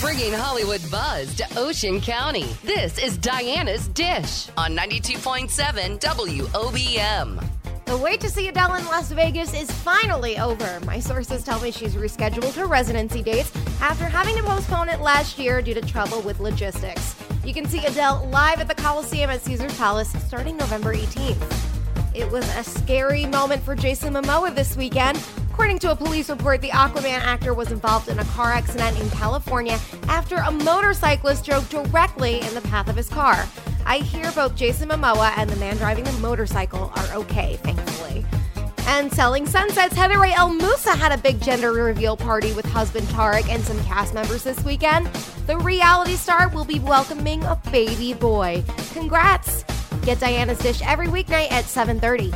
Bringing Hollywood buzz to Ocean County. This is Diana's Dish on 92.7 WOBM. The wait to see Adele in Las Vegas is finally over. My sources tell me she's rescheduled her residency dates after having to postpone it last year due to trouble with logistics. You can see Adele live at the Coliseum at Caesars Palace starting November 18th. It was a scary moment for Jason Momoa this weekend. According to a police report, the Aquaman actor was involved in a car accident in California after a motorcyclist drove directly in the path of his car. I hear both Jason Momoa and the man driving the motorcycle are okay, thankfully. And Selling Sunsets, Heather Rae El Moussa had a big gender reveal party with husband Tarek and some cast members this weekend. The reality star will be welcoming a baby boy. Congrats! Get Diana's Dish every weeknight at 7:30.